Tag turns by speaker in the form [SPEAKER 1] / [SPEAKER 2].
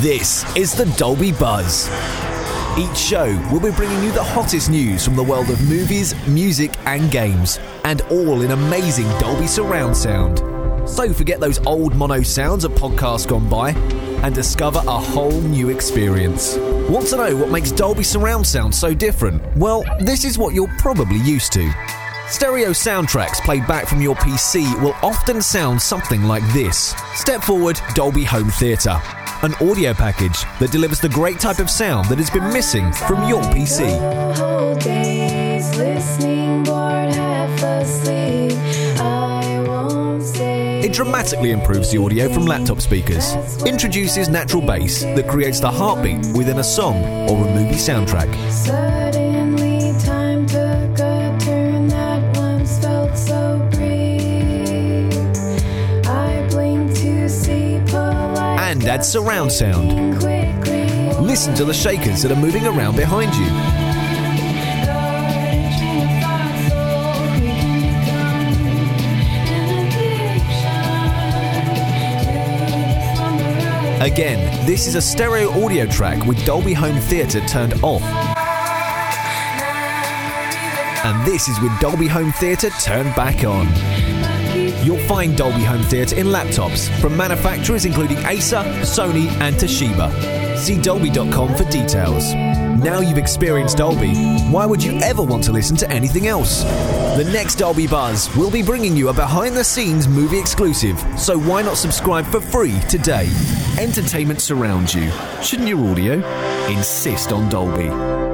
[SPEAKER 1] This is the Dolby Buzz. Each show will be bringing you the hottest news from the world of movies, music, and games, and all in amazing Dolby surround sound. So forget those old mono sounds of podcasts gone by and discover a whole new experience. Want to know what makes Dolby surround sound so different? Well, this is what you're probably used to. Stereo soundtracks played back from your PC will often sound something like this. Step forward, Dolby Home Theatre. An audio package that delivers the great type of sound that has been missing from your PC. It dramatically improves the audio from laptop speakers, introduces natural bass that creates the heartbeat within a song or a movie soundtrack. And add surround sound. Listen to the shakers that are moving around behind you. Again, this is a stereo audio track with Dolby Home Theatre turned off. And this is with Dolby Home Theatre turned back on. You'll find Dolby Home Theatre in laptops from manufacturers including Acer, Sony, and Toshiba. See Dolby.com for details. Now you've experienced Dolby, why would you ever want to listen to anything else? The next Dolby Buzz will be bringing you a behind the scenes movie exclusive, so why not subscribe for free today? Entertainment surrounds you. Shouldn't your audio insist on Dolby?